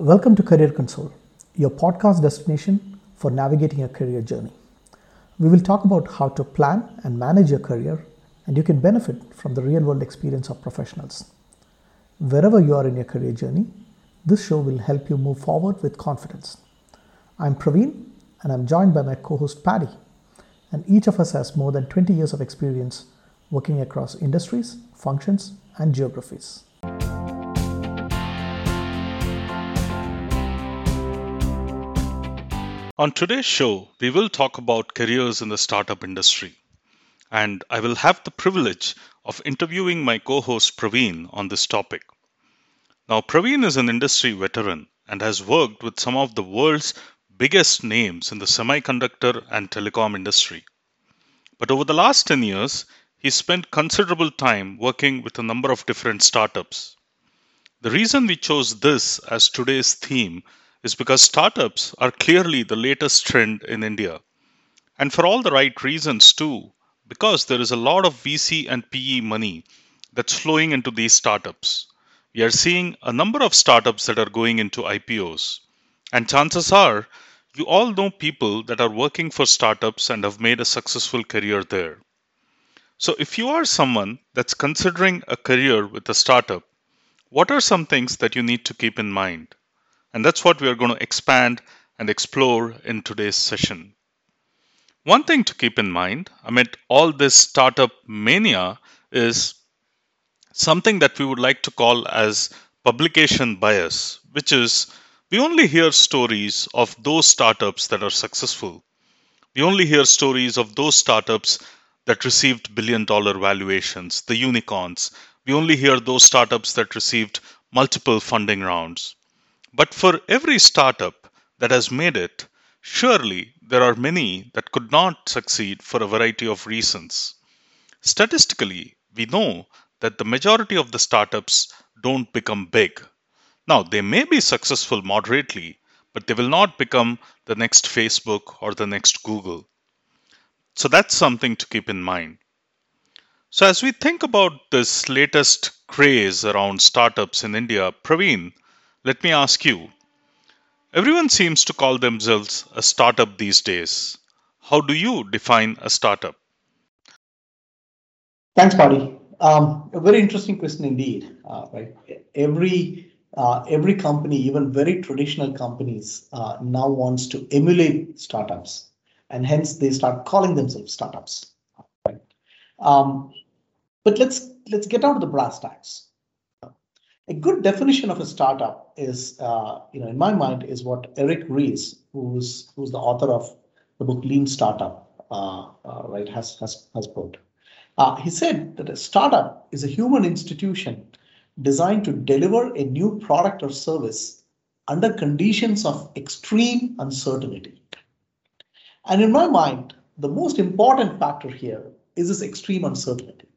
Welcome to Career Console, your podcast destination for navigating a career journey. We will talk about how to plan and manage your career, and you can benefit from the real world experience of professionals. Wherever you are in your career journey, this show will help you move forward with confidence. I'm Praveen, and I'm joined by my co host Paddy, and each of us has more than 20 years of experience working across industries, functions, and geographies. On today's show, we will talk about careers in the startup industry. And I will have the privilege of interviewing my co host Praveen on this topic. Now, Praveen is an industry veteran and has worked with some of the world's biggest names in the semiconductor and telecom industry. But over the last 10 years, he spent considerable time working with a number of different startups. The reason we chose this as today's theme is because startups are clearly the latest trend in India. And for all the right reasons, too, because there is a lot of VC and PE money that's flowing into these startups. We are seeing a number of startups that are going into IPOs. And chances are, you all know people that are working for startups and have made a successful career there. So, if you are someone that's considering a career with a startup, what are some things that you need to keep in mind? And that's what we are going to expand and explore in today's session. One thing to keep in mind amid all this startup mania is something that we would like to call as publication bias, which is we only hear stories of those startups that are successful. We only hear stories of those startups that received billion dollar valuations, the unicorns. We only hear those startups that received multiple funding rounds. But for every startup that has made it, surely there are many that could not succeed for a variety of reasons. Statistically, we know that the majority of the startups don't become big. Now, they may be successful moderately, but they will not become the next Facebook or the next Google. So that's something to keep in mind. So, as we think about this latest craze around startups in India, Praveen, let me ask you everyone seems to call themselves a startup these days. How do you define a startup? Thanks, Paddy. Um, a very interesting question indeed. Uh, right, every uh, every company, even very traditional companies, uh, now wants to emulate startups, and hence they start calling themselves startups. Right. Um, but let's let's get out of the brass tacks a good definition of a startup is, uh, you know, in my mind, is what Eric Ries, who's who's the author of the book Lean Startup, uh, uh, right, has has has put. Uh, he said that a startup is a human institution designed to deliver a new product or service under conditions of extreme uncertainty. And in my mind, the most important factor here is this extreme uncertainty.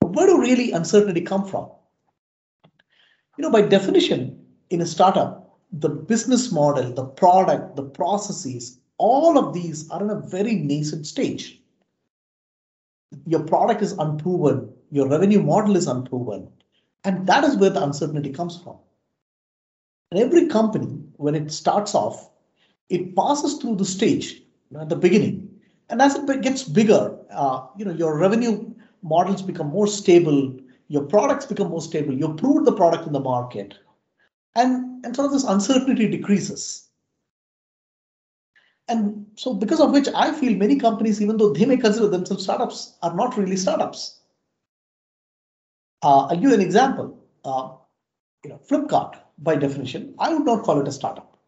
Where do really uncertainty come from? You know, by definition, in a startup, the business model, the product, the processes, all of these are in a very nascent stage. Your product is unproven, your revenue model is unproven, and that is where the uncertainty comes from. And every company, when it starts off, it passes through the stage at the beginning. And as it gets bigger, uh, you know, your revenue models become more stable, your products become more stable, you prove the product in the market, and, and sort of this uncertainty decreases. And so because of which I feel many companies, even though they may consider themselves startups, are not really startups. Uh, I'll give you an example. Uh, you know, Flipkart, by definition, I would not call it a startup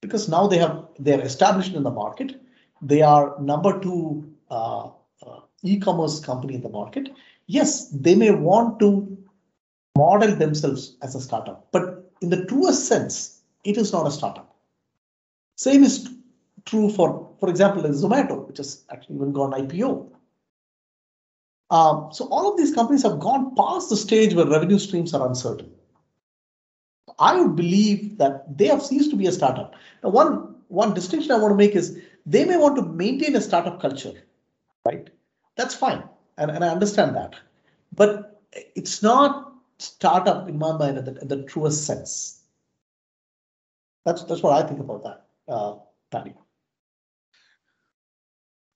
because now they have they're established in the market. They are number two uh, uh e-commerce company in the market, yes, they may want to model themselves as a startup, but in the truest sense, it is not a startup. Same is true for, for example, Zomato, which has actually even gone IPO. Um, so all of these companies have gone past the stage where revenue streams are uncertain. I would believe that they have ceased to be a startup. Now, one, one distinction I want to make is they may want to maintain a startup culture, right? That's fine and, and I understand that. But it's not startup in my mind in the, in the truest sense. that's that's what I think about that, uh.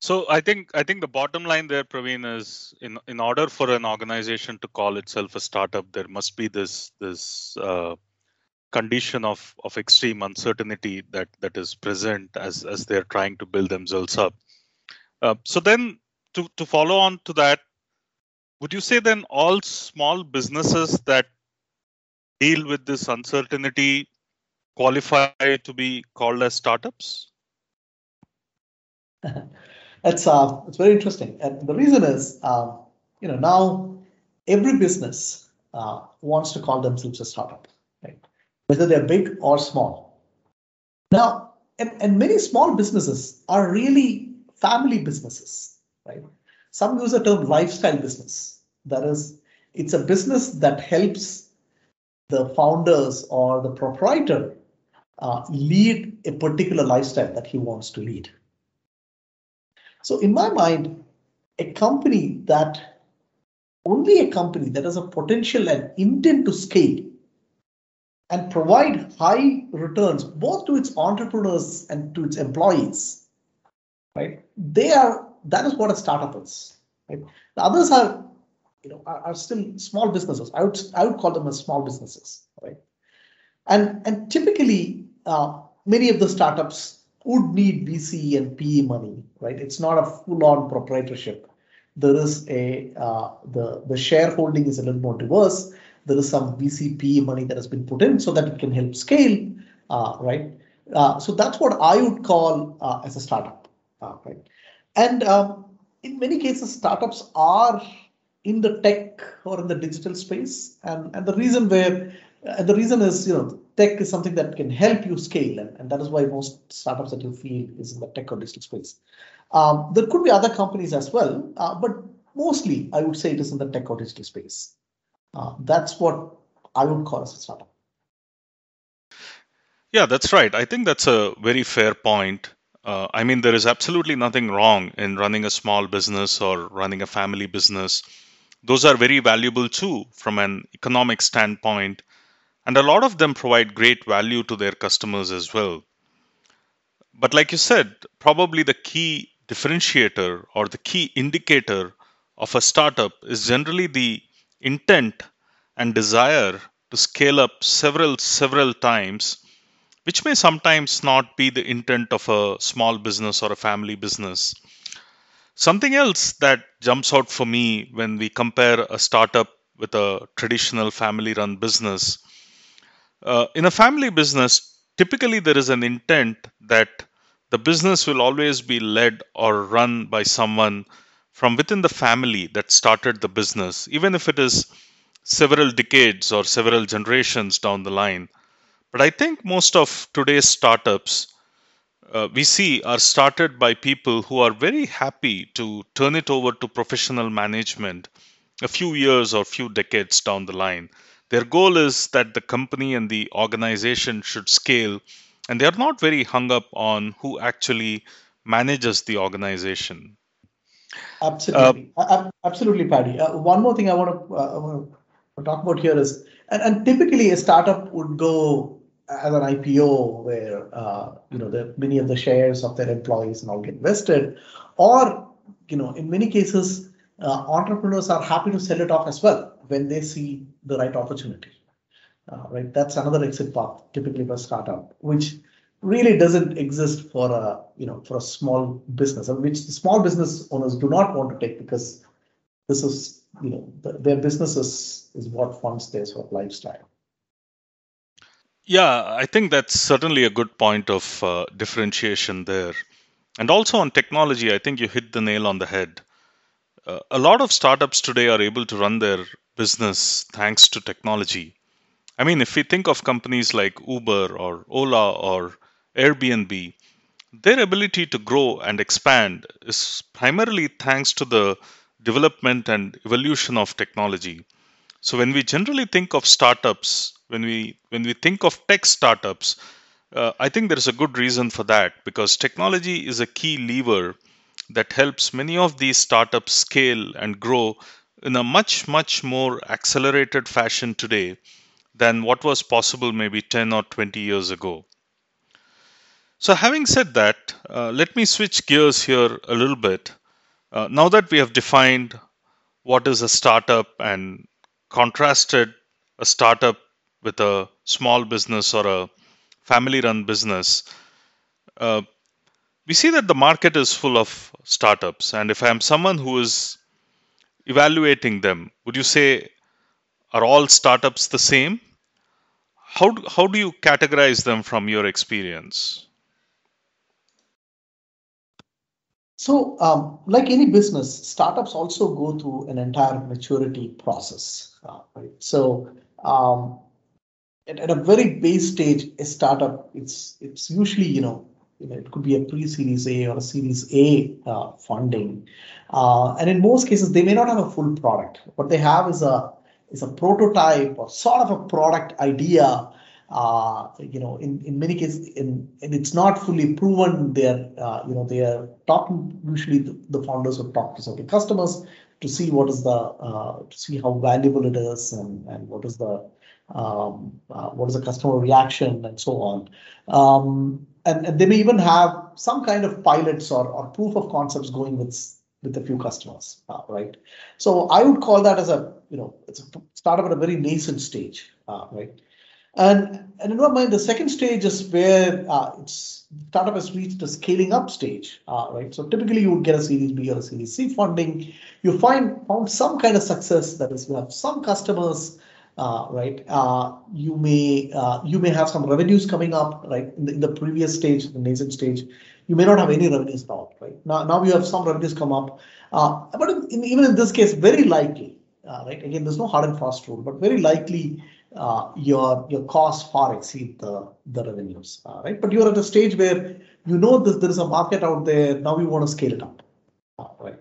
So I think I think the bottom line there, Praveen, is in in order for an organization to call itself a startup, there must be this this uh, condition of of extreme uncertainty that that is present as as they're trying to build themselves up. Uh, so then, to to follow on to that, would you say then all small businesses that deal with this uncertainty qualify to be called as startups? it's uh, it's very interesting, and the reason is, um, you know, now every business uh, wants to call themselves a startup, right? Whether they're big or small. Now, and, and many small businesses are really family businesses, right? Some use the term lifestyle business. That is, it's a business that helps the founders or the proprietor uh, lead a particular lifestyle that he wants to lead. So in my mind, a company that only a company that has a potential and intent to scale and provide high returns both to its entrepreneurs and to its employees, right? They are that is what a startup is. Right? The others are, you know, are, are still small businesses. I would I would call them as small businesses, right? And and typically, uh, many of the startups would need VC and PE money, right? It's not a full-on proprietorship. There is a uh, the the shareholding is a little more diverse. There is some VC PE money that has been put in so that it can help scale, uh, right? Uh, so that's what I would call uh, as a startup, uh, right? And um, in many cases, startups are in the tech or in the digital space, and and the reason where and the reason is, you know, tech is something that can help you scale, and, and that is why most startups that you feel is in the tech or digital space. Um, there could be other companies as well, uh, but mostly I would say it is in the tech or digital space. Uh, that's what I would call as a startup. Yeah, that's right. I think that's a very fair point. Uh, I mean, there is absolutely nothing wrong in running a small business or running a family business. Those are very valuable too from an economic standpoint and a lot of them provide great value to their customers as well. But, like you said, probably the key differentiator or the key indicator of a startup is generally the intent and desire to scale up several, several times, which may sometimes not be the intent of a small business or a family business. Something else that jumps out for me when we compare a startup with a traditional family run business uh, in a family business, typically there is an intent that the business will always be led or run by someone from within the family that started the business, even if it is several decades or several generations down the line. But I think most of today's startups uh, we see are started by people who are very happy to turn it over to professional management a few years or few decades down the line. Their goal is that the company and the organization should scale, and they're not very hung up on who actually manages the organization. Absolutely, uh, absolutely, Paddy. Uh, one more thing I want to, uh, talk about here is, and, and, typically a startup would go as an IPO where uh, you know the, many of the shares of their employees now get vested, or you know in many cases uh, entrepreneurs are happy to sell it off as well when they see the right opportunity. Uh, right, that's another exit path typically for startup, which really doesn't exist for a you know for a small business, and which the small business owners do not want to take because this is you know the, their business is, is what funds their sort of lifestyle. Yeah, I think that's certainly a good point of uh, differentiation there. And also on technology, I think you hit the nail on the head. Uh, a lot of startups today are able to run their business thanks to technology. I mean, if we think of companies like Uber or Ola or Airbnb, their ability to grow and expand is primarily thanks to the development and evolution of technology. So when we generally think of startups, when we when we think of tech startups, uh, I think there is a good reason for that because technology is a key lever that helps many of these startups scale and grow in a much, much more accelerated fashion today than what was possible maybe 10 or 20 years ago. So, having said that, uh, let me switch gears here a little bit. Uh, now that we have defined what is a startup and contrasted a startup with a small business or a family run business, uh, we see that the market is full of startups. And if I'm someone who is evaluating them, would you say, are all startups the same? How do, how do you categorize them from your experience? So, um, like any business, startups also go through an entire maturity process. Uh, right? So, um, at, at, a very base stage, a startup it's it's usually you know you know it could be a pre-series A or a Series A uh, funding, uh, and in most cases they may not have a full product. What they have is a is a prototype or sort of a product idea uh, you know, in, in many cases, in, and it's not fully proven. They're, uh, you know, they are talking. Usually, the, the founders will talk to certain customers to see what is the, uh, to see how valuable it is, and and what is the, um, uh, what is the customer reaction, and so on. Um, and, and they may even have some kind of pilots or, or proof of concepts going with with a few customers, uh, right? So I would call that as a, you know, it's a startup at a very nascent stage, uh, right? And, and in my mind, the second stage is where uh, it's startup has reached a scaling up stage, uh, right? So typically you would get a Series B or a Series C funding. You find found some kind of success. That is, you have some customers, right? Uh, you may uh, you may have some revenues coming up, right? In the, previous stage, the nascent stage, you may not have any revenues at all, right? Now now you have some revenues come up, uh, but even in this case, very likely, right? Again, there's no hard and fast rule, but very likely uh, your your costs far exceed the revenues, uh, right? But you're at a stage where you know that there is a market out there. Now you want to scale it up, uh, right?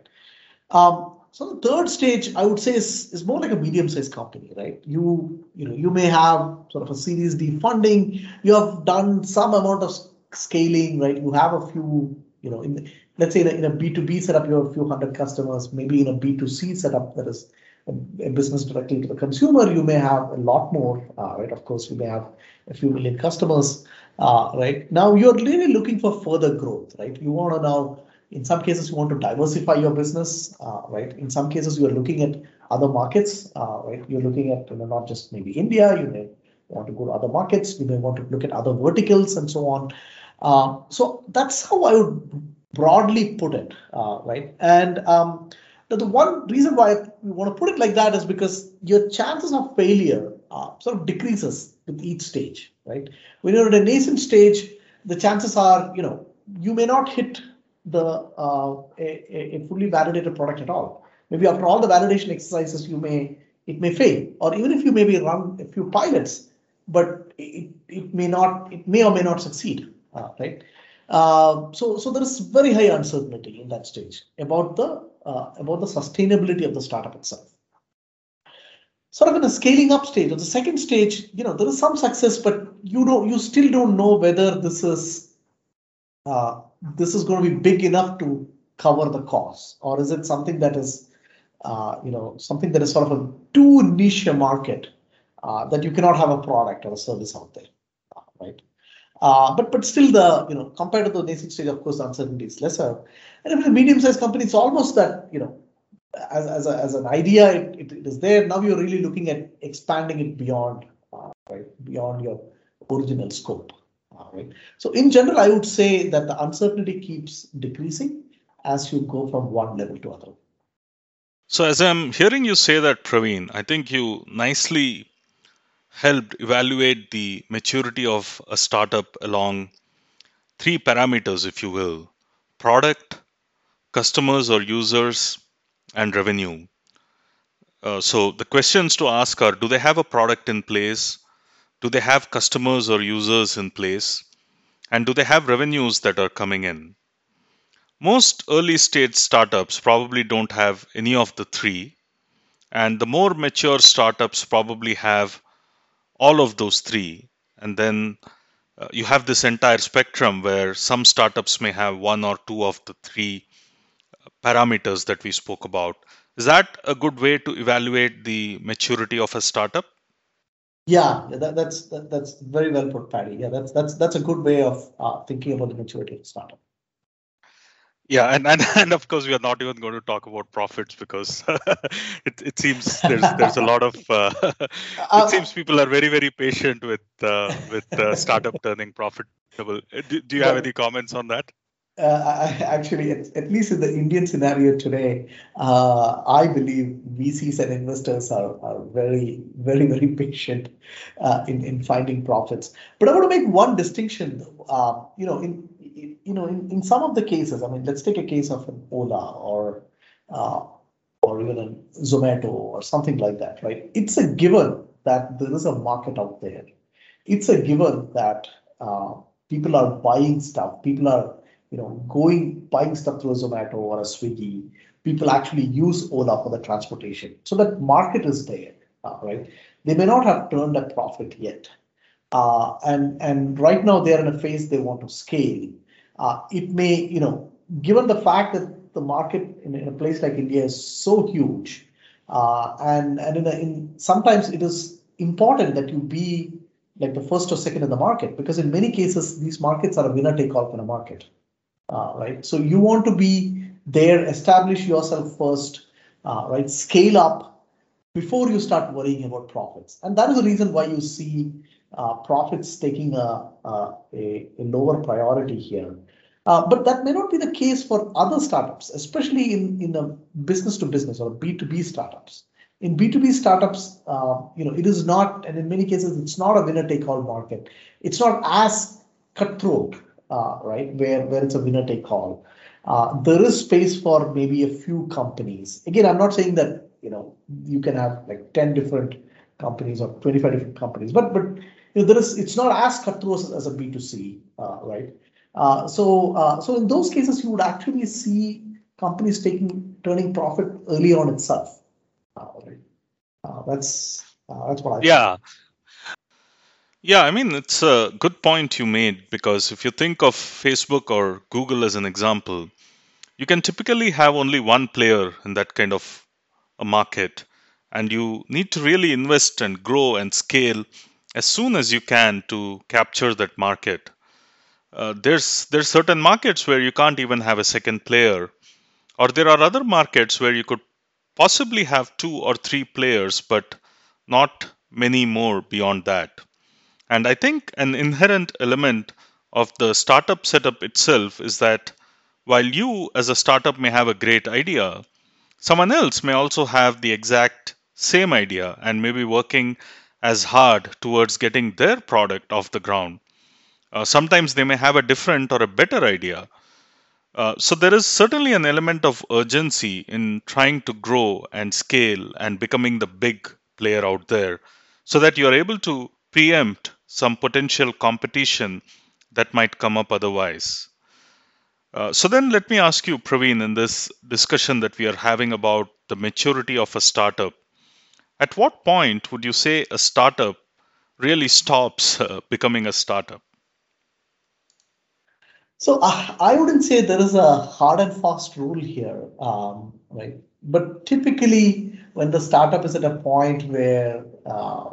So the third stage, I would say, is, is more like a medium-sized company, right? You you know you may have sort of a Series D funding. You have done some amount of scaling, right? You have a few, you know, in let's say in a, in a B2B setup, you have a few hundred customers. Maybe in a B2C setup, that is a business directly to the consumer, you may have a lot more, uh, right? Of course, you may have a few million customers, uh, right? Now you're really looking for further growth, right? You want to now, in some cases, you want to diversify your business, uh, right? In some cases, you are looking at other markets, uh, right? You're looking at you know, not just maybe India, you may want to go to other markets, you may want to look at other verticals and so on. Uh, so that's how I would broadly put it, uh, right? And um, now, the one reason why we want to put it like that is because your chances of failure uh, sort of decreases with each stage, right? When you're at a nascent stage, the chances are, you know, you may not hit the uh, a, a fully validated product at all. Maybe after all the validation exercises, you may it may fail, or even if you maybe run a few pilots, but it, it may not, it may or may not succeed, uh, right? Uh, so, so there is very high uncertainty in that stage about the uh, about the sustainability of the startup itself. Sort of in a scaling up stage, or the second stage, you know, there is some success, but you don't, you still don't know whether this is uh, this is going to be big enough to cover the cost, or is it something that is, uh, you know, something that is sort of a too niche a market uh, that you cannot have a product or a service out there, uh, right? Uh, but but still the you know compared to the nascent stage, of course, the uncertainty is lesser. And if a medium-sized company, it's almost that you know as as, a, as an idea, it, it, it is there. Now you're really looking at expanding it beyond uh, right beyond your original scope. Right. So in general, I would say that the uncertainty keeps decreasing as you go from one level to other. So as I'm hearing you say that, Praveen, I think you nicely helped evaluate the maturity of a startup along three parameters, if you will product, customers or users, and revenue. Uh, so the questions to ask are do they have a product in place? Do they have customers or users in place? And do they have revenues that are coming in? Most early stage startups probably don't have any of the three. And the more mature startups probably have all of those three. And then uh, you have this entire spectrum where some startups may have one or two of the three uh, parameters that we spoke about. Is that a good way to evaluate the maturity of a startup? Yeah, that, that's that, that's very well put, Paddy. Yeah, that's that's that's a good way of uh, thinking about the maturity of the startup. Yeah, and, and and of course we are not even going to talk about profits because it it seems there's there's a lot of uh, it uh, seems people are very very patient with uh, with uh, startup turning profitable. Uh, do, do you have any comments on that? Uh, actually, at, least in the Indian scenario today, uh, I believe VCs and investors are, are very, very, very patient uh, in, in finding profits. But I want to make one distinction. Uh, you know, in you know, in, in some of the cases, I mean, let's take a case of an Ola or uh, or even a Zomato or something like that, right? It's a given that there is a market out there. It's a given that uh, people are buying stuff. People are you know, going buying stuff through a Zomato or a Swiggy, people actually use Ola for the transportation. So that market is there, uh, right? They may not have turned a profit yet. Uh, and, and right now they're in a phase they want to scale. Uh, it may, you know, given the fact that the market in, in a place like India is so huge, uh, and, and in, a, in sometimes it is important that you be like the first or second in the market because in many cases these markets are a winner take all kind of market uh, right? So you want to be there, establish yourself first, uh, right? Scale up before you start worrying about profits. And that is the reason why you see uh, profits taking a, a, a, lower priority here. Uh, but that may not be the case for other startups, especially in, in a business to business or B2B startups. In B2B startups, uh, you know, it is not, and in many cases, it's not a winner take all market. It's not as cutthroat uh, right? Where where it's a winner take all. Uh, there is space for maybe a few companies. Again, I'm not saying that you know you can have like 10 different companies or 25 different companies, but but you know, there is it's not as cutthroat as a B2C, uh, right? Uh, so uh, so in those cases, you would actually see companies taking turning profit early on itself. Uh, right? Uh, that's that's what I. Yeah. Think. Yeah, I mean, it's a good point you made because if you think of Facebook or Google as an example, you can typically have only one player in that kind of a market, and you need to really invest and grow and scale as soon as you can to capture that market. Uh, there's there's certain markets where you can't even have a second player, or there are other markets where you could possibly have two or three players, but not many more beyond that. And I think an inherent element of the startup setup itself is that while you as a startup may have a great idea, someone else may also have the exact same idea and may be working as hard towards getting their product off the ground. Uh, sometimes they may have a different or a better idea. Uh, so there is certainly an element of urgency in trying to grow and scale and becoming the big player out there so that you are able to preempt some potential competition that might come up otherwise. Uh, so then let me ask you, Praveen, in this discussion that we are having about the maturity of a startup, at what point would you say a startup really stops uh, becoming a startup? So uh, I wouldn't say there is a hard and fast rule here, um, right? But typically, when the startup is at a point where uh,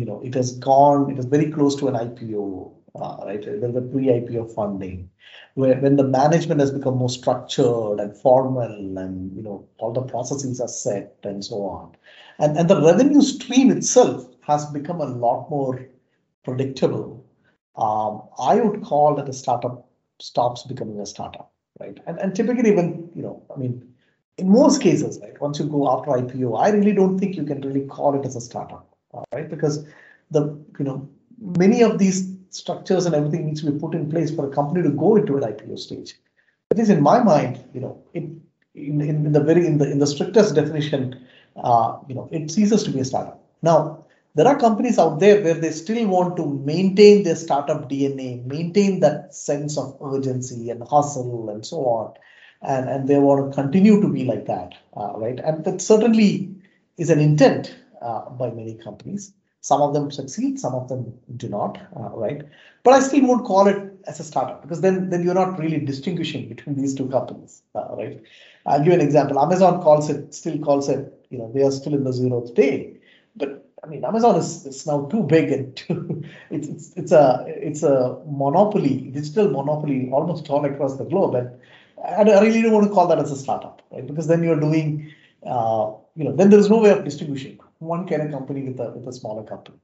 you know, it has gone, it is very close to an IPO, uh, right? There's a pre-IPO funding, where when the management has become more structured and formal, and you know, all the processes are set and so on, and and the revenue stream itself has become a lot more predictable. Um, I would call that a startup stops becoming a startup, right? And and typically, when you know, I mean, in most cases, right, once you go after IPO, I really don't think you can really call it as a startup right? Because the you know many of these structures and everything needs to be put in place for a company to go into an IPO stage. At least in my mind, you know, it in, in the very in the in the strictest definition, uh, you know, it ceases to be a startup. Now, there are companies out there where they still want to maintain their startup DNA, maintain that sense of urgency and hustle and so on, and and they want to continue to be like that, uh, right? And that certainly is an intent uh, by many companies. Some of them succeed, some of them do not, uh, right? But I still won't call it as a startup because then, then you're not really distinguishing between these two companies, uh, right? I'll give an example. Amazon calls it, still calls it, you know, they are still in the zeroth day. But I mean, Amazon is, is now too big and too, it's, it's, it's a, it's a monopoly, digital monopoly almost all across the globe. And I, I really don't want to call that as a startup, right? Because then you're doing, uh, you know, then there is no way of distribution. One kind of company with a, with a smaller company.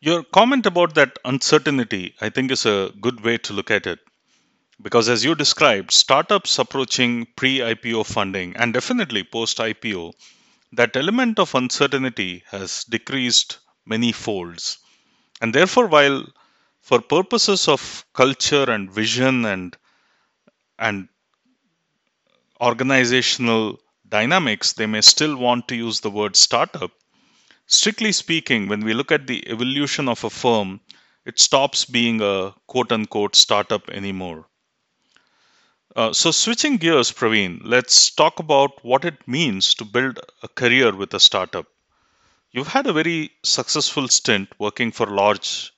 Your comment about that uncertainty, I think, is a good way to look at it. Because as you described, startups approaching pre IPO funding and definitely post IPO that element of uncertainty has decreased many folds. And therefore, while for purposes of culture and vision and and organizational dynamics, they may still want to use the word startup. Strictly speaking, when we look at the evolution of a firm, it stops being a quote unquote startup anymore. Uh, so, switching gears, Praveen, let's talk about what it means to build a career with a startup. You've had a very successful stint working for large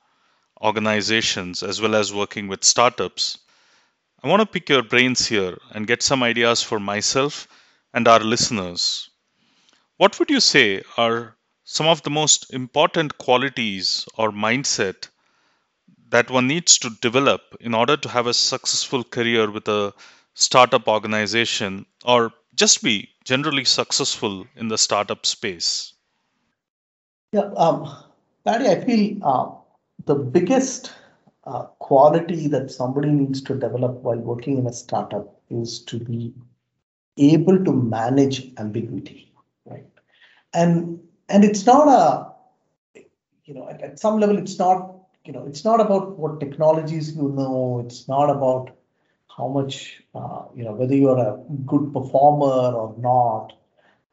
organizations as well as working with startups. I want to pick your brains here and get some ideas for myself and our listeners. What would you say are some of the most important qualities or mindset that one needs to develop in order to have a successful career with a startup organization or just be generally successful in the startup space? Yeah, um, Paddy, I feel uh, the biggest uh, quality that somebody needs to develop while working in a startup is to be able to manage ambiguity, right? And and it's not a, you know, at, at some level, it's not you know, it's not about what technologies you know. It's not about how much, uh, you know, whether you're a good performer or not.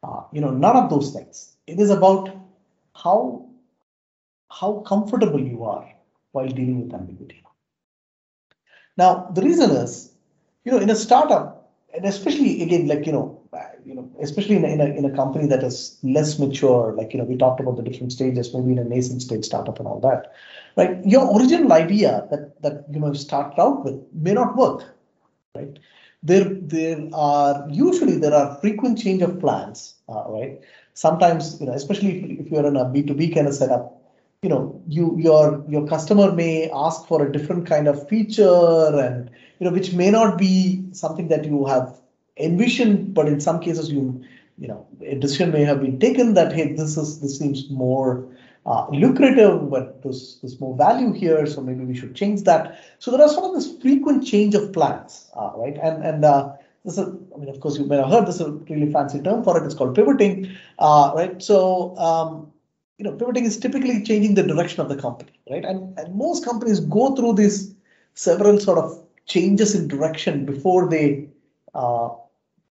Uh, you know, none of those things. It is about how how comfortable you are while dealing with ambiguity. Now, the reason is, you know, in a startup, and especially again, like you know, you know, especially in a, in a, in a company that is less mature, like, you know, we talked about the different stages, maybe in a nascent stage startup and all that, right? Your original idea that, that you know, start out with may not work, right? There, there are usually there are frequent change of plans, uh, right? Sometimes, you know, especially if, if you're in a B2B kind of setup, you know, you your your customer may ask for a different kind of feature and you know, which may not be something that you have envisioned, but in some cases you you know a decision may have been taken that hey this is this seems more uh, lucrative, but there's, there's more value here, so maybe we should change that. So there are sort of this frequent change of plans, uh, right? And and uh, this is, I mean, of course, you may have heard this is a really fancy term for it. It's called pivoting, uh, right? So um, you know, pivoting is typically changing the direction of the company, right? And and most companies go through these several sort of changes in direction before they uh,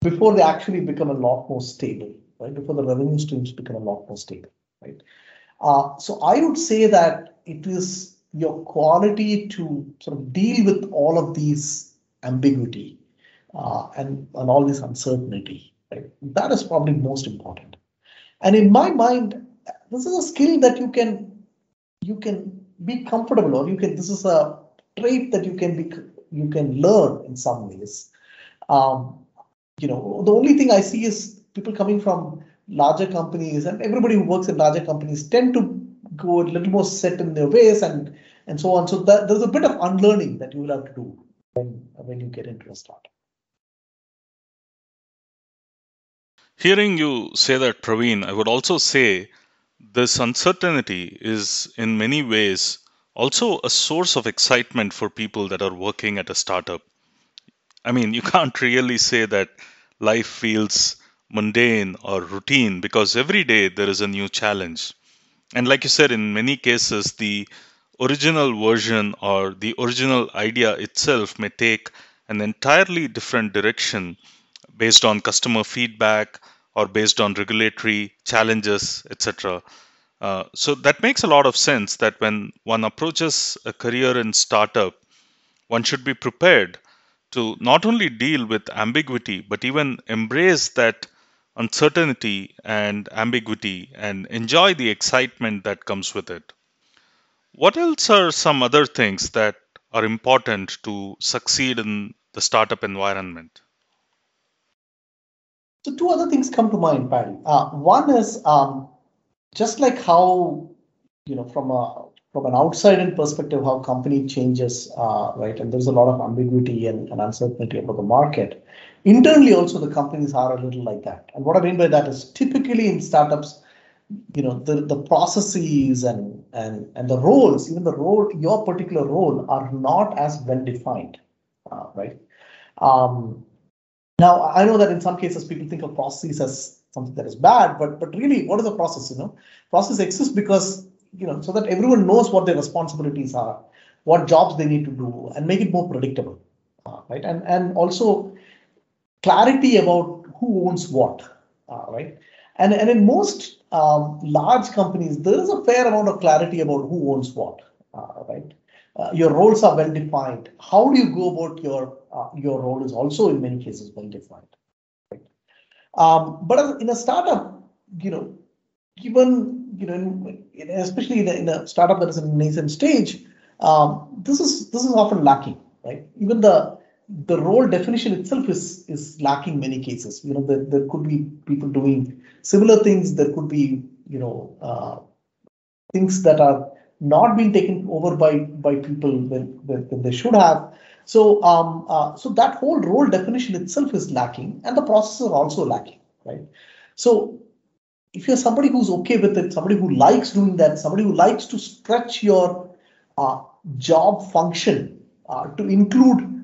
before they actually become a lot more stable, right? Before the revenue streams become a lot more stable, right? Uh, so I would say that it is your quality to sort of deal with all of these ambiguity uh, and, and all this uncertainty, right? That is probably most important. And in my mind, this is a skill that you can you can be comfortable or you can this is a trait that you can be you can learn in some ways um, you know, the only thing I see is people coming from larger companies and everybody who works in larger companies tend to go a little more set in their ways and and so on. So that, there's a bit of unlearning that you will have to do when when you get into a startup. Hearing you say that, Praveen, I would also say this uncertainty is in many ways also a source of excitement for people that are working at a startup I mean, you can't really say that life feels mundane or routine because every day there is a new challenge. And like you said, in many cases, the original version or the original idea itself may take an entirely different direction based on customer feedback or based on regulatory challenges, etc. Uh, so that makes a lot of sense that when one approaches a career in startup, one should be prepared to not only deal with ambiguity, but even embrace that uncertainty and ambiguity and enjoy the excitement that comes with it. What else are some other things that are important to succeed in the startup environment? So, two other things come to mind, Paddy. Uh, one is um, just like how you know from a from an outside in perspective how company changes uh, right? And there's a lot of ambiguity and, and uncertainty about the market. Internally also the companies are a little like that. And what i mean by that is typically in startups you know the, the processes and and and the roles even the role your particular role are not as well defined uh, right? Um, now i know that in some cases people think of processes as something that is bad but but really what is the process you know process exists because you know so that everyone knows what their responsibilities are what jobs they need to do and make it more predictable uh, right and and also clarity about who owns what uh, right and and in most um, large companies, there is a fair amount of clarity about who owns what, uh, right? Uh, your roles are well defined. How do you go about your uh, your role is also in many cases well defined. Um, but in a startup, you know, given you know, in, especially in a, in a, startup that is in a nascent stage, um, this is this is often lacking, right? Even the the role definition itself is is lacking many cases. You know, there, there could be people doing similar things. There could be, you know, uh, things that are not being taken over by by people when, when they should have. So um, uh, so that whole role definition itself is lacking, and the processes are also lacking, right? So if you're somebody who's okay with it, somebody who likes doing that, somebody who likes to stretch your uh, job function uh, to include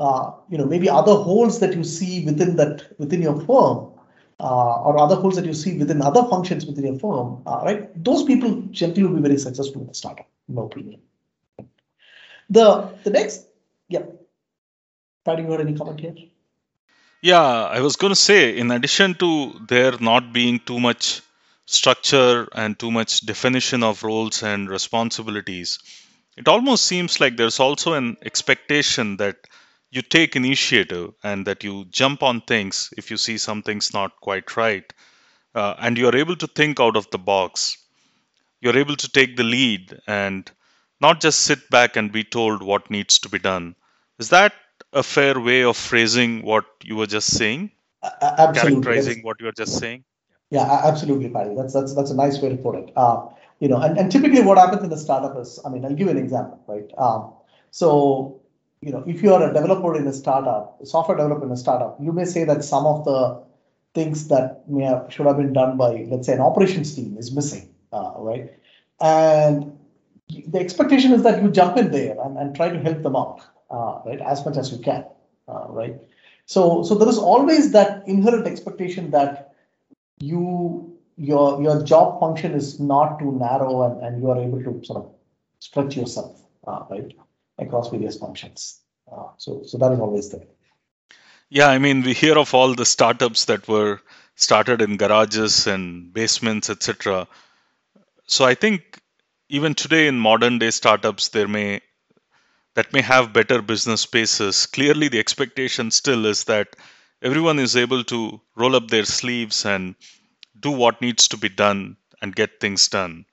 uh, you know, maybe other holes that you see within that within your firm, uh, or other holes that you see within other functions within your firm, uh, right? Those people generally will be very successful in the startup, in my opinion. The the next, yeah. Paddy, you had any comment here? Yeah, I was going to say, in addition to there not being too much structure and too much definition of roles and responsibilities, it almost seems like there's also an expectation that you take initiative and that you jump on things if you see something's not quite right uh, and you're able to think out of the box you're able to take the lead and not just sit back and be told what needs to be done is that a fair way of phrasing what you were just saying? Uh, absolutely. Characterizing what you were just saying? Yeah absolutely Paddy. that's that's that's a nice way to put it. Uh, you know and, and typically what happens in a startup is i mean i'll give you an example right? Um, so you know, if you are a developer in a startup, a software developer in a startup, you may say that some of the things that may have, should have been done by, let's say, an operations team is missing, uh, right? And the expectation is that you jump in there and, and try to help them out, right, as much as you can, uh, right? So, so there is always that inherent expectation that you your your job function is not too narrow and, and you are able to sort of stretch yourself, uh, right? across various functions. Uh, so, so that is always there. Yeah, I mean, we hear of all the startups that were started in garages and basements, etc. So I think even today in modern day startups, there may that may have better business spaces. Clearly, the expectation still is that everyone is able to roll up their sleeves and do what needs to be done and get things done.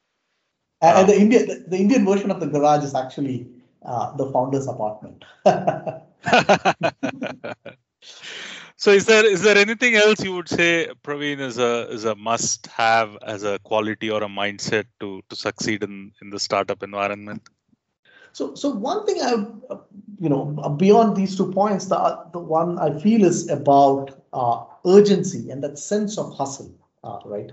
And, um, the Indian the, the Indian version of the garage is actually uh, the founder's apartment. so is there is there anything else you would say Praveen is a is a must have as a quality or a mindset to to succeed in in the startup environment? So so one thing I you know beyond these two points the the one I feel is about uh, urgency and that sense of hustle, uh, right?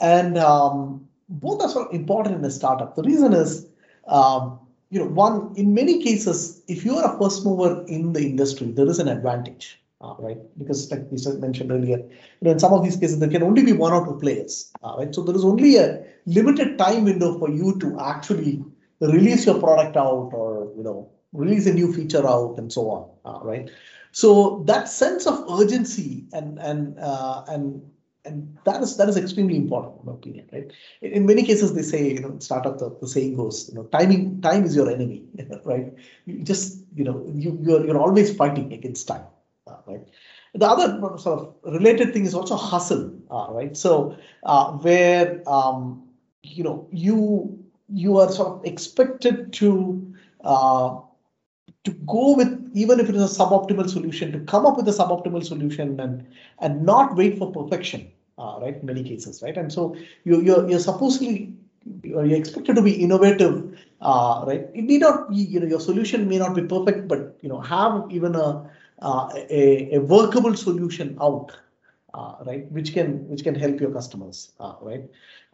And um, both are sort of important in a startup. The reason is um, you know, one in many cases, if you are a first mover in the industry, there is an advantage, uh, right? Because like we mentioned earlier, you know, in some of these cases, there can only be one or two players, uh, right? So there is only a limited time window for you to actually release your product out or you know release a new feature out and so on, uh, right? So that sense of urgency and and uh, and and that is that is extremely important in my opinion right? In many cases they say you know startup the, the saying goes you know timing time is your enemy right? You just you know you you're, you're always fighting against time uh, right? The other sort of related thing is also hustle uh, right? So uh, where um, you know you you are sort of expected to uh, to go with even if it is a suboptimal solution to come up with a suboptimal solution and and not wait for perfection uh, right? In many cases, right? And so you, you're, you're supposedly you're expected to be innovative, uh, right? It may not be, you know, your solution may not be perfect, but you know, have even a uh, a, a workable solution out, uh, right? Which can which can help your customers, uh, right?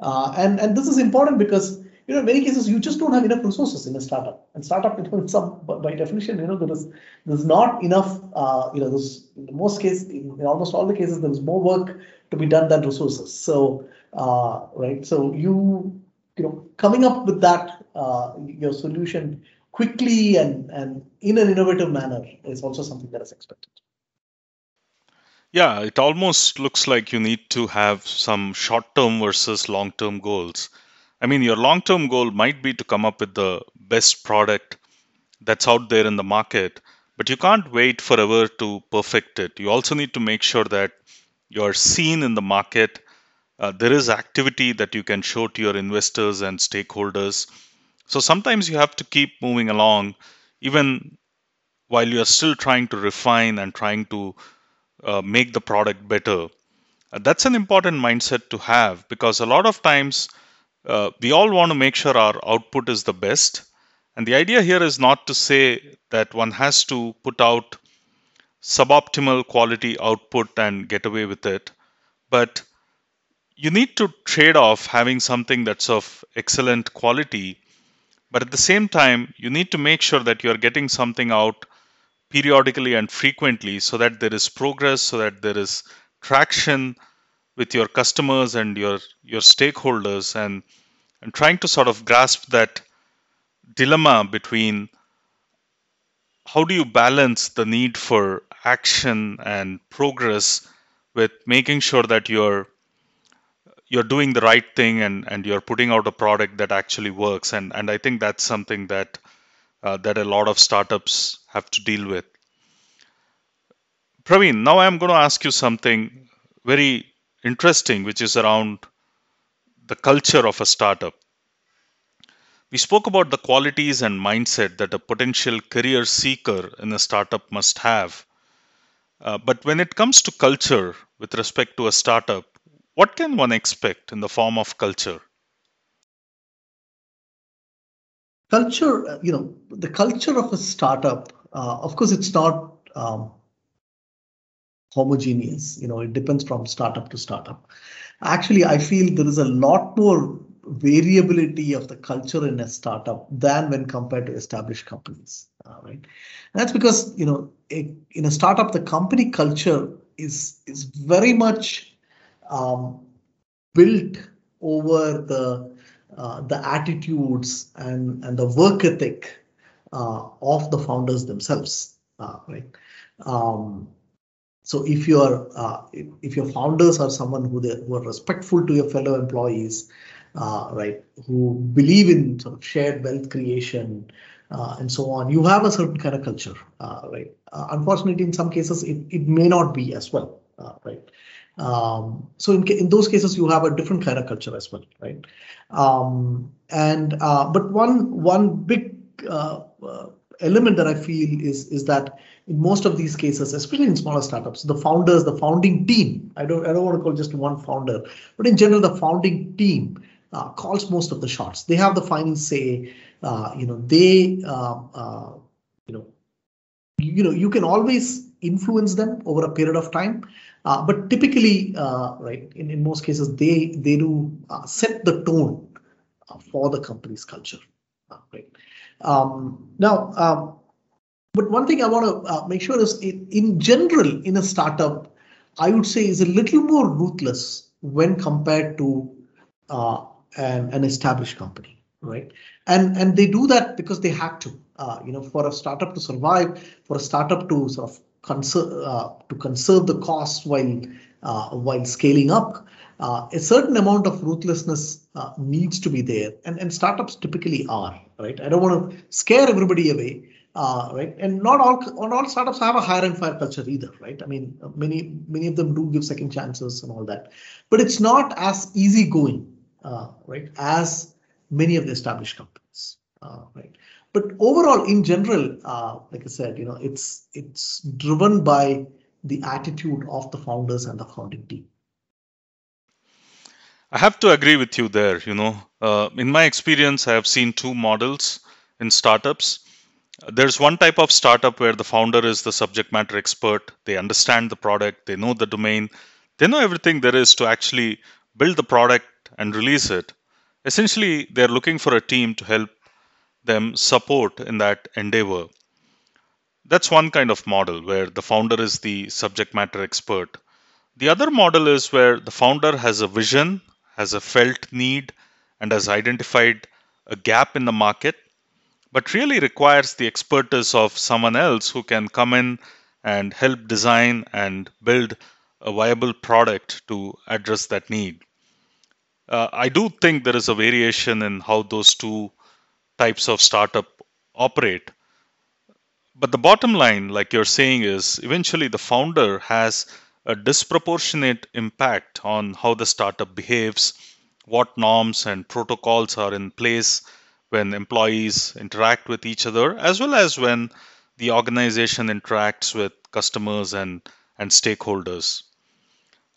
Uh, and and this is important because you know in many cases you just don't have enough resources in a startup. And startup, in some by definition, you know there is there's not enough. Uh, you know, there's in most cases, in, in almost all the cases, there is more work to be done than resources. So uh, right, so you you know coming up with that uh, your solution quickly and, and in an innovative manner is also something that is expected. Yeah, it almost looks like you need to have some short term versus long term goals. I mean, your long term goal might be to come up with the best product that's out there in the market, but you can't wait forever to perfect it. You also need to make sure that you're seen in the market. Uh, there is activity that you can show to your investors and stakeholders. So sometimes you have to keep moving along, even while you are still trying to refine and trying to uh, make the product better. Uh, that's an important mindset to have because a lot of times uh, we all want to make sure our output is the best. And the idea here is not to say that one has to put out suboptimal quality output and get away with it, but you need to trade off having something that's of excellent quality but at the same time, you need to make sure that you're getting something out periodically and frequently so that there is progress, so that there is traction with your customers and your, your stakeholders and, and trying to sort of grasp that dilemma between how do you balance the need for action and progress with making sure that you're you're doing the right thing and, and you're putting out a product that actually works. And, and I think that's something that uh, that a lot of startups have to deal with. Praveen, now I'm going to ask you something very interesting, which is around the culture of a startup. We spoke about the qualities and mindset that a potential career seeker in a startup must have. Uh, but when it comes to culture with respect to a startup, what can one expect in the form of culture? Culture, uh, you know, the culture of a startup, uh, of course, it's not um, homogeneous. You know, it depends from startup to startup. Actually, I feel there is a lot more variability of the culture in a startup than when compared to established companies, uh, right? And that's because you know, a, in a startup, the company culture is is very much um, built over the uh, the attitudes and and the work ethic uh, of the founders themselves, uh, right? Um, so if your uh, if, your founders are someone who they who are respectful to your fellow employees, uh, right, who believe in sort of shared wealth creation. Uh, and so on, you have a certain kind of culture, right? unfortunately, in some cases, it, it may not be as well, right? Um, so in, in those cases, you have a different kind of culture as well, right? Um, and uh, but one one big uh, uh, element that I feel is is that in most of these cases, especially in smaller startups, the founders, the founding team, I don't I don't want to call just one founder, but in general, the founding team uh, calls most of the shots. They have the final say. Uh, you know, they um, uh, you know you know you can always influence them over a period of time uh, but typically, uh, right, in, in most cases, they they do uh, set the tone uh, for the company's culture, uh, right? Um, now, um, but one thing I want to uh, make sure is, in, in general, in a startup, I would say is a little more ruthless when compared to an, an established company, right? And and they do that because they had to. you know, for a startup to survive, for a startup to sort of conserve uh, to conserve the cost while uh, while scaling up. Uh, a certain amount of ruthlessness uh, needs to be there, and and startups typically are right. I don't want to scare everybody away, uh, right? And not all not all startups have a hire and fire culture either, right? I mean, many many of them do give second chances and all that, but it's not as easygoing, uh, right, as many of the established companies, right? but overall in general uh, like i said you know it's it's driven by the attitude of the founders and the founding team I have to agree with you there. You know, uh, in my experience, I have seen two models in startups. There's one type of startup where the founder is the subject matter expert. They understand the product, they know the domain, they know everything there is to actually build the product and release it. Essentially, they're looking for a team to help them support in that endeavor. That's one kind of model where the founder is the subject matter expert. The other model is where the founder has a vision, has a felt need, and has identified a gap in the market, but really requires the expertise of someone else who can come in and help design and build a viable product to address that need. Uh, I do think there is a variation in how those two types of startup operate. But the bottom line, like you're saying, is eventually the founder has a disproportionate impact on how the startup behaves, what norms and protocols are in place when employees interact with each other, as well as when the organization interacts with customers and, and stakeholders.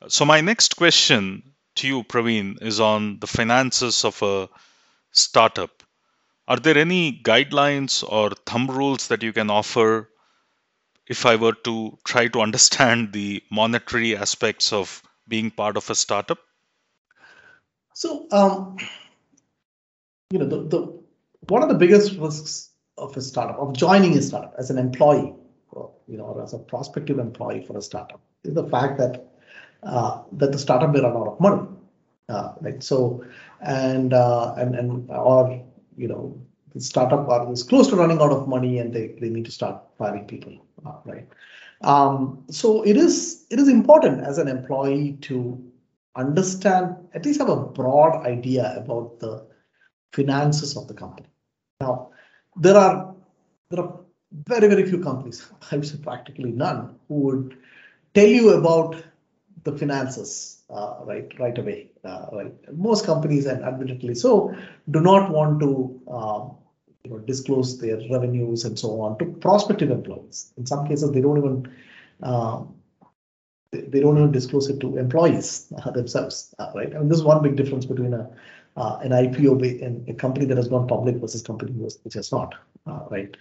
So, my next question to you, Praveen, is on the finances of a startup. Are there any guidelines or thumb rules that you can offer if I were to try to understand the monetary aspects of being part of a startup? So, um, you know, the, the one of the biggest risks of a startup, of joining a startup as an employee, or, you know, or as a prospective employee for a startup, is the fact that uh, that the startup may run out of money, uh, right? So, and uh, and and or you know, the startup is close to running out of money and they, they need to start firing people, uh, right? Um, so it is it is important as an employee to understand, at least have a broad idea about the finances of the company. Now, there are there are very very few companies, I would say practically none, who would tell you about the finances uh, right right away. Uh, right, most companies, and admittedly so, do not want to um, you know, disclose their revenues and so on to prospective employees. In some cases, they don't even um, they don't even disclose it to employees uh, themselves, uh, right? I mean, this is one big difference between a uh, an IPO and a company that has gone public versus company which has not, uh, right?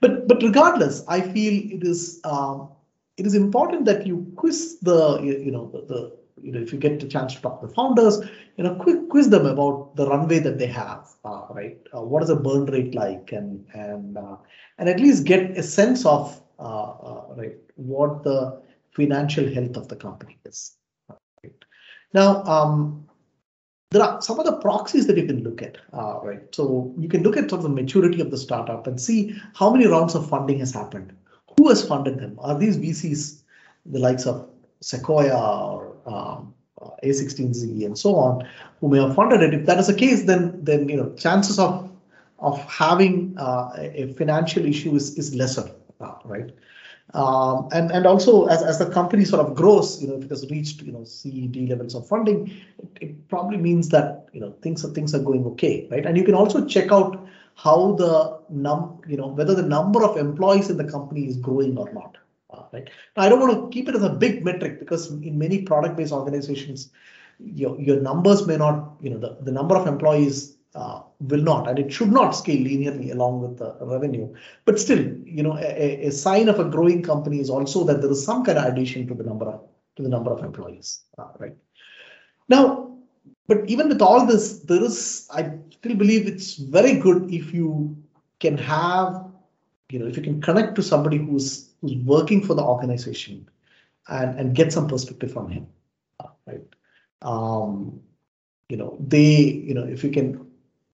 But but regardless, I feel it is um, it is important that you quiz the you, know the you know, if you get a chance to talk to the founders, you know, quick quiz them about the runway that they have, uh, right? Uh, what is the burn rate like, and and uh, and at least get a sense of uh, uh, right what the financial health of the company is. Right? Now, um, there are some of the proxies that you can look at, uh, right? So you can look at sort of the maturity of the startup and see how many rounds of funding has happened. Who has funded them? Are these VCs the likes of Sequoia or um, A16Z and so on, who may have funded it. If that is the case, then then you know chances of of having uh, a financial issue is, is lesser, uh, right? Um, and and also as, as the company sort of grows, you know, if it has reached you know CED levels of funding, it, it probably means that you know things are things are going okay, right? And you can also check out how the num you know whether the number of employees in the company is growing or not uh, right? Now, I don't want to keep it as a big metric because in many product-based organizations, your, your numbers may not, you know, the, the number of employees uh, will not, and it should not scale linearly along with the revenue. But still, you know, a, a sign of a growing company is also that there is some kind of addition to the number of to the number of employees, uh, right? Now, but even with all this, there is, I still believe it's very good if you can have, you know, if you can connect to somebody who's who's working for the organization and, and get some perspective from him, right? Um, you know, they, you know, if you can,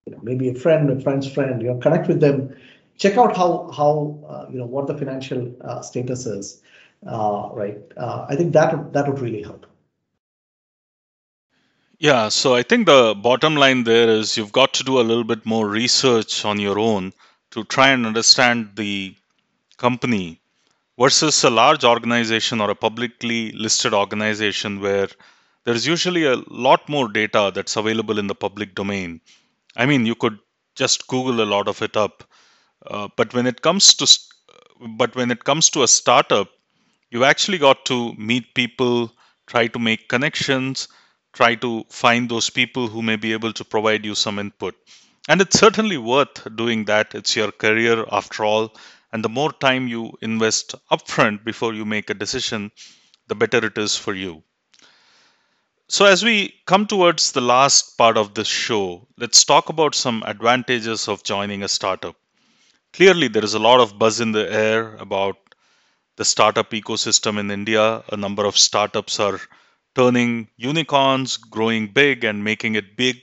you know, maybe a friend, a friend's friend, you know, connect with them, check out how, how, uh, you know, what the financial uh, status is, uh, right? Uh, I think that, that would really help. Yeah, so I think the bottom line there is you've got to do a little bit more research on your own to try and understand the company versus a large organization or a publicly listed organization where there's usually a lot more data that's available in the public domain. I mean, you could just Google a lot of it up, uh, but when it comes to but when it comes to a startup, you've actually got to meet people, try to make connections, try to find those people who may be able to provide you some input. And it's certainly worth doing that. It's your career after all. And the more time you invest upfront before you make a decision, the better it is for you. So, as we come towards the last part of this show, let's talk about some advantages of joining a startup. Clearly, there is a lot of buzz in the air about the startup ecosystem in India. A number of startups are turning unicorns, growing big, and making it big.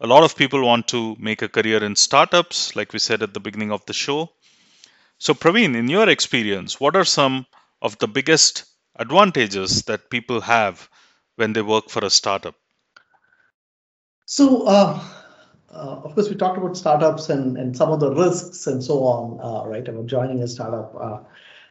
A lot of people want to make a career in startups, like we said at the beginning of the show. So, Praveen, in your experience, what are some of the biggest advantages that people have when they work for a startup? So, uh, uh, of course, we talked about startups and, and some of the risks and so on, uh, right, about joining a startup. Uh,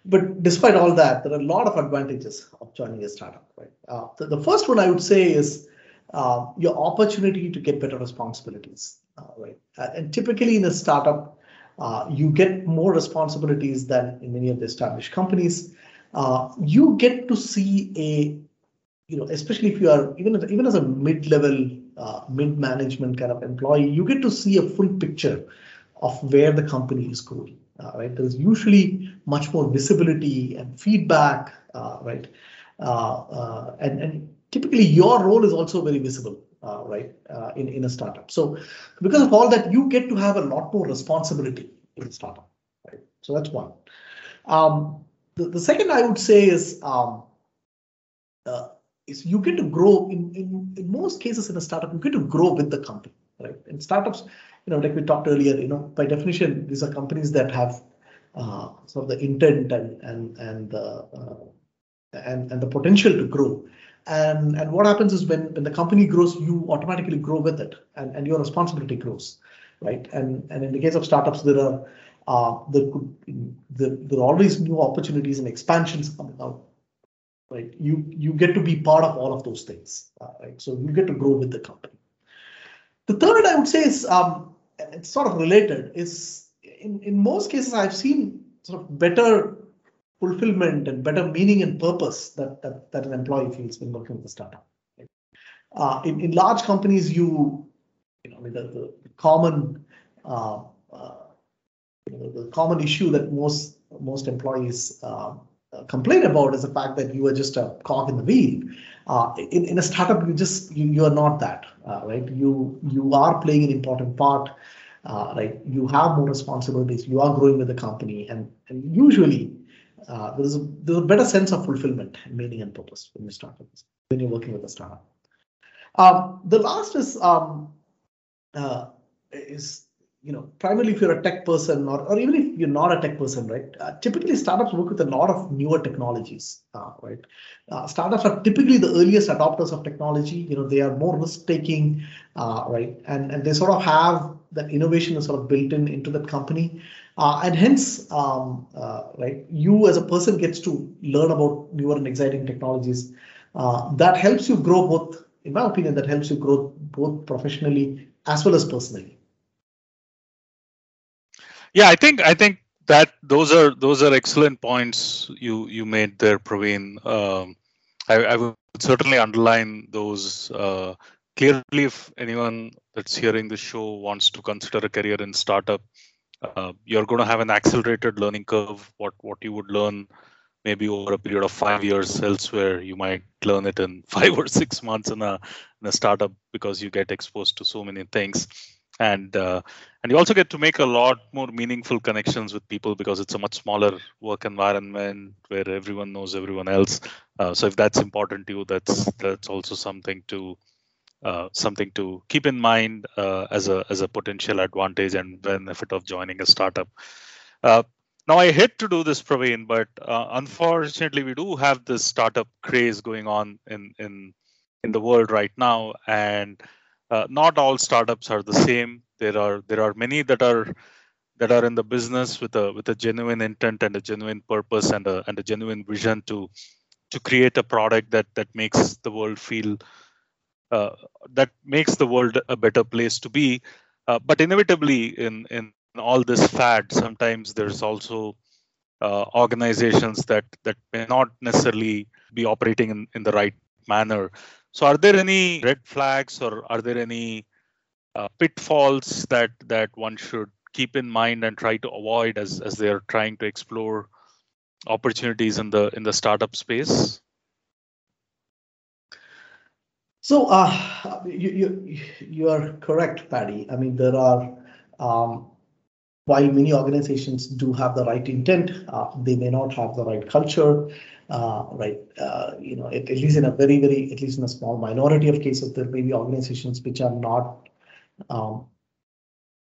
but despite all that, there are a lot of advantages of joining a startup, right? Uh, the, the, first one I would say is uh, your opportunity to get better responsibilities, right? and typically in a startup, you get more responsibilities than in many of the established companies. you get to see a you know, especially if you are even as, even as a mid-level, uh, mid-management kind of employee, you get to see a full picture of where the company is going. Uh, right, there's usually much more visibility and feedback, uh, right, uh, uh, and and typically your role is also very visible, uh, right, in in a startup. So because of all that, you get to have a lot more responsibility in a startup, right. So that's one. Um, the, the second I would say is um, is you get to grow in, in, in most cases in a startup, you get to grow with the company, right? In startups, you know, like we talked earlier, you know, by definition, these are companies that have uh, sort of the intent and and and the uh, and and the potential to grow. And and what happens is when when the company grows, you automatically grow with it, and and your responsibility grows, right? And and in the case of startups, there are uh, there could there, there are always new opportunities and expansions coming out right? You you get to be part of all of those things, uh, right? So you get to grow with the company. The third I would say is um, it's sort of related. Is in in most cases I've seen sort of better fulfillment and better meaning and purpose that that, that an employee feels when working with a startup. Right? Uh, in in large companies, you you know the, the common uh, uh, the common issue that most most employees uh, complain about is the fact that you are just a cog in the wheel. Uh, in, in a startup, you just you, you are not that, uh, right? You you are playing an important part, right? You have more responsibilities. You are growing with the company, and and usually uh, there's a there's a better sense of fulfillment, meaning, and purpose when you start with this, when you're working with a startup. Um, the last is um, uh, is you know, primarily if you're a tech person or, or even if you're not a tech person, right? Uh, typically, startups work with a lot of newer technologies, uh, right? Uh, startups are typically the earliest adopters of technology. You know, they are more risk-taking, uh, right? And and they sort of have that innovation is sort of built in into that company, uh, and hence, um, uh, right? You as a person gets to learn about newer and exciting technologies. that helps you grow both, in my opinion, that helps you grow both professionally as well as personally. Yeah, I think I think that those are those are excellent points you you made there, Praveen. Um, I, I, would certainly underline those. Uh, clearly, if anyone that's hearing the show wants to consider a career in startup, uh, you're going to have an accelerated learning curve. What what you would learn maybe over a period of five years elsewhere, you might learn it in five or six months in a in a startup because you get exposed to so many things and uh, and you also get to make a lot more meaningful connections with people because it's a much smaller work environment where everyone knows everyone else uh, so if that's important to you that's that's also something to uh, something to keep in mind uh, as a as a potential advantage and benefit of joining a startup uh, now i hate to do this praveen but uh, unfortunately we do have this startup craze going on in in in the world right now and uh, not all startups are the same. There are there are many that are that are in the business with a with a genuine intent and a genuine purpose and a and a genuine vision to to create a product that that makes the world feel uh, that makes the world a better place to be. Uh, but inevitably, in in all this fad, sometimes there's also uh, organizations that that may not necessarily be operating in, in the right manner So, are there any red flags or are there any uh, pitfalls that that one should keep in mind and try to avoid as as they are trying to explore opportunities in the in the startup space? So uh, you, you you are correct, Paddy. I mean, there are um, while many organizations do have the right intent, uh, they may not have the right culture, uh, right? Uh, you know, at, at, least in a very, very, at least in a small minority of cases, there may be organizations which are not um,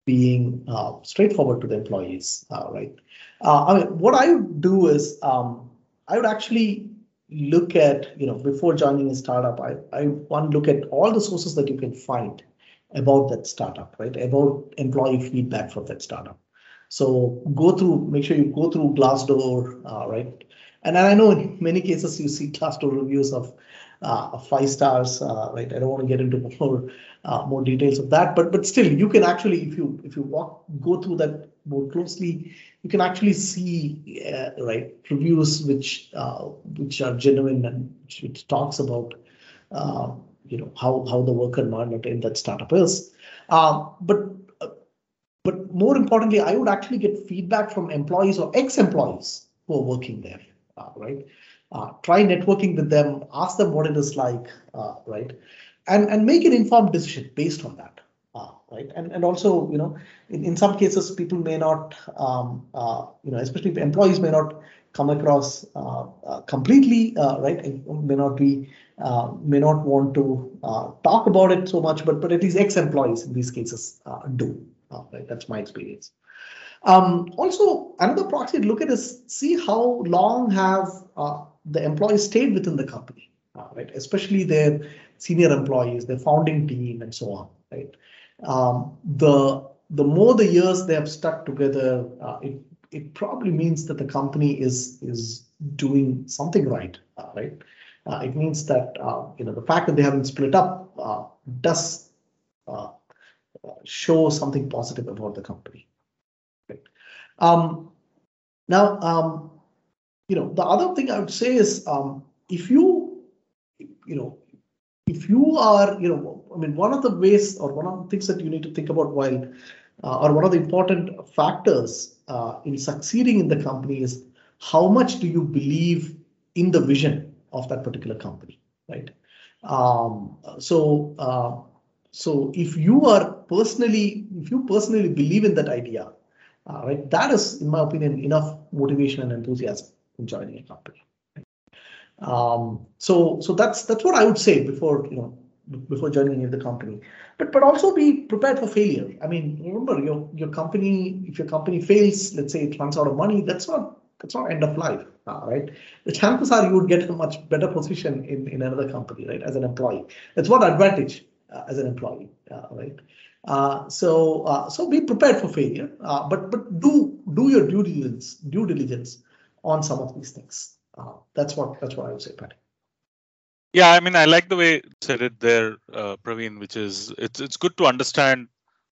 being uh, straightforward to the employees, uh, right? I mean, what I would do is um, I would actually look at, you know, before joining a startup, I, I want to look at all the sources that you can find about that startup, right? About employee feedback from that startup. So go through, make sure you go through Glassdoor, uh, right? And I know in many cases you see Glassdoor reviews of five stars, uh, right? I don't want to get into more uh, more details of that, but but still, you can actually, if you if you walk go through that more closely, you can actually see uh, right reviews which uh, which are genuine and which, talks about uh, you know how how the work environment in that startup is. but but more importantly, I would actually get feedback from employees or ex-employees who are working there, right? Uh, try networking with them, ask them what it is like, uh, right? And, and make an informed decision based on that, uh, right? And, and also, you know, in, in some cases, people may not, um, uh, you know, especially employees may not come across uh, completely, right? may not be, may not want to talk about it so much, but, but at least ex-employees in these cases do, right? That's my experience. Um, also, another proxy to look at is see how long have uh, the employees stayed within the company, uh, right? Especially their senior employees, their founding team, and so on, right? Um, the the more the years they have stuck together, uh, it it probably means that the company is is doing something right, uh, right? Uh, it means that uh, you know the fact that they haven't split up uh, does show something positive about the company. Right? Um, now, um, you know, the other thing I would say is um, if you, you know, if you are, you know, I mean, one of the ways or one of the things that you need to think about while, uh, or one of the important factors uh, in succeeding in the company is how much do you believe in the vision of that particular company, right? Um, so, uh, so if you are personally, if you personally believe in that idea, uh, right, that is, in my opinion, enough motivation and enthusiasm joining a company. Um, so so that's that's what I would say before you know before joining the company. But but also be prepared for failure. I mean, remember your your company if your company fails, let's say it runs out of money, that's not that's not end of life, uh, right? The chances are you would get a much better position in in another company, right? As an employee, that's what advantage uh, as an employee, uh, right? Uh, so uh, so be prepared for failure, uh, but but do do your due diligence due diligence on some of these things. Uh, that's what that's what I would say, Paddy. Yeah, I mean, I like the way you said it there, uh, Praveen, which is it's it's good to understand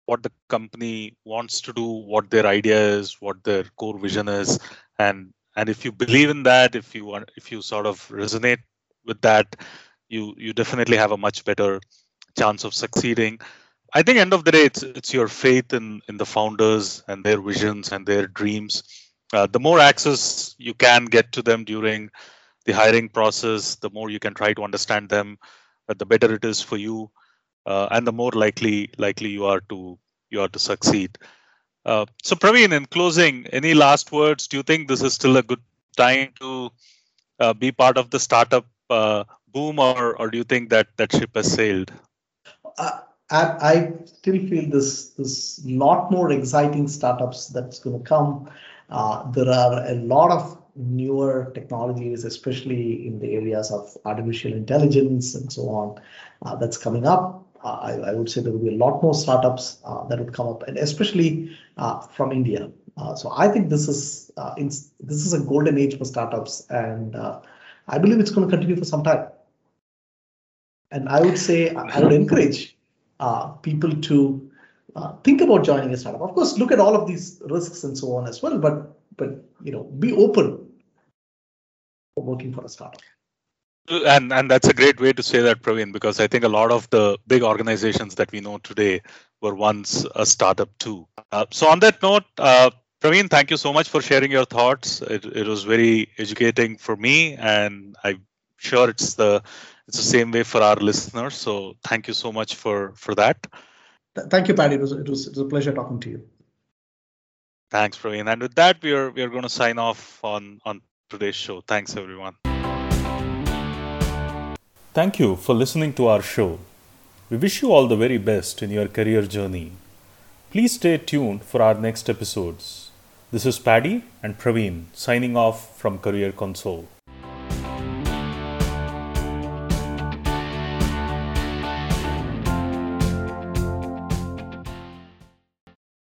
what the company wants to do, what their idea is, what their core vision is, and and if you believe in that, if you want, if you sort of resonate with that, you you definitely have a much better chance of succeeding. I think end of the day, it's it's your faith in in the founders and their visions and their dreams uh, the more access you can get to them during the hiring process, the more you can try to understand them, uh, the better it is for you, uh, and the more likely likely you are to you are to succeed. Uh, so, Praveen, in closing, any last words? Do you think this is still a good time to uh, be part of the startup uh, boom, or or do you think that that ship has sailed? I, I still feel this this lot more exciting startups that's going to come uh, there are a lot of newer technologies, especially in the areas of artificial intelligence and so on, uh, that's coming up. Uh, I, I, would say there will be a lot more startups uh, that would come up, and especially uh, from India. so I think this is this is a golden age for startups, and I believe it's going to continue for some time. And I would say I would encourage people to uh, think about joining a startup. Of course, look at all of these risks and so on as well, but but you know, be open for working for a startup. And and that's a great way to say that, Praveen, because I think a lot of the big organizations that we know today were once a startup too. Uh, so on that note, uh, Praveen, thank you so much for sharing your thoughts. It, it was very educating for me, and I'm sure it's the it's the same way for our listeners. So thank you so much for for that. Thank you, Paddy. It was, it was, it was a pleasure talking to you. Thanks, Praveen. And with that, we are we are going to sign off on on today's show. Thanks, everyone. Thank you for listening to our show. We wish you all the very best in your career journey. Please stay tuned for our next episodes. This is Paddy and Praveen signing off from Career Console.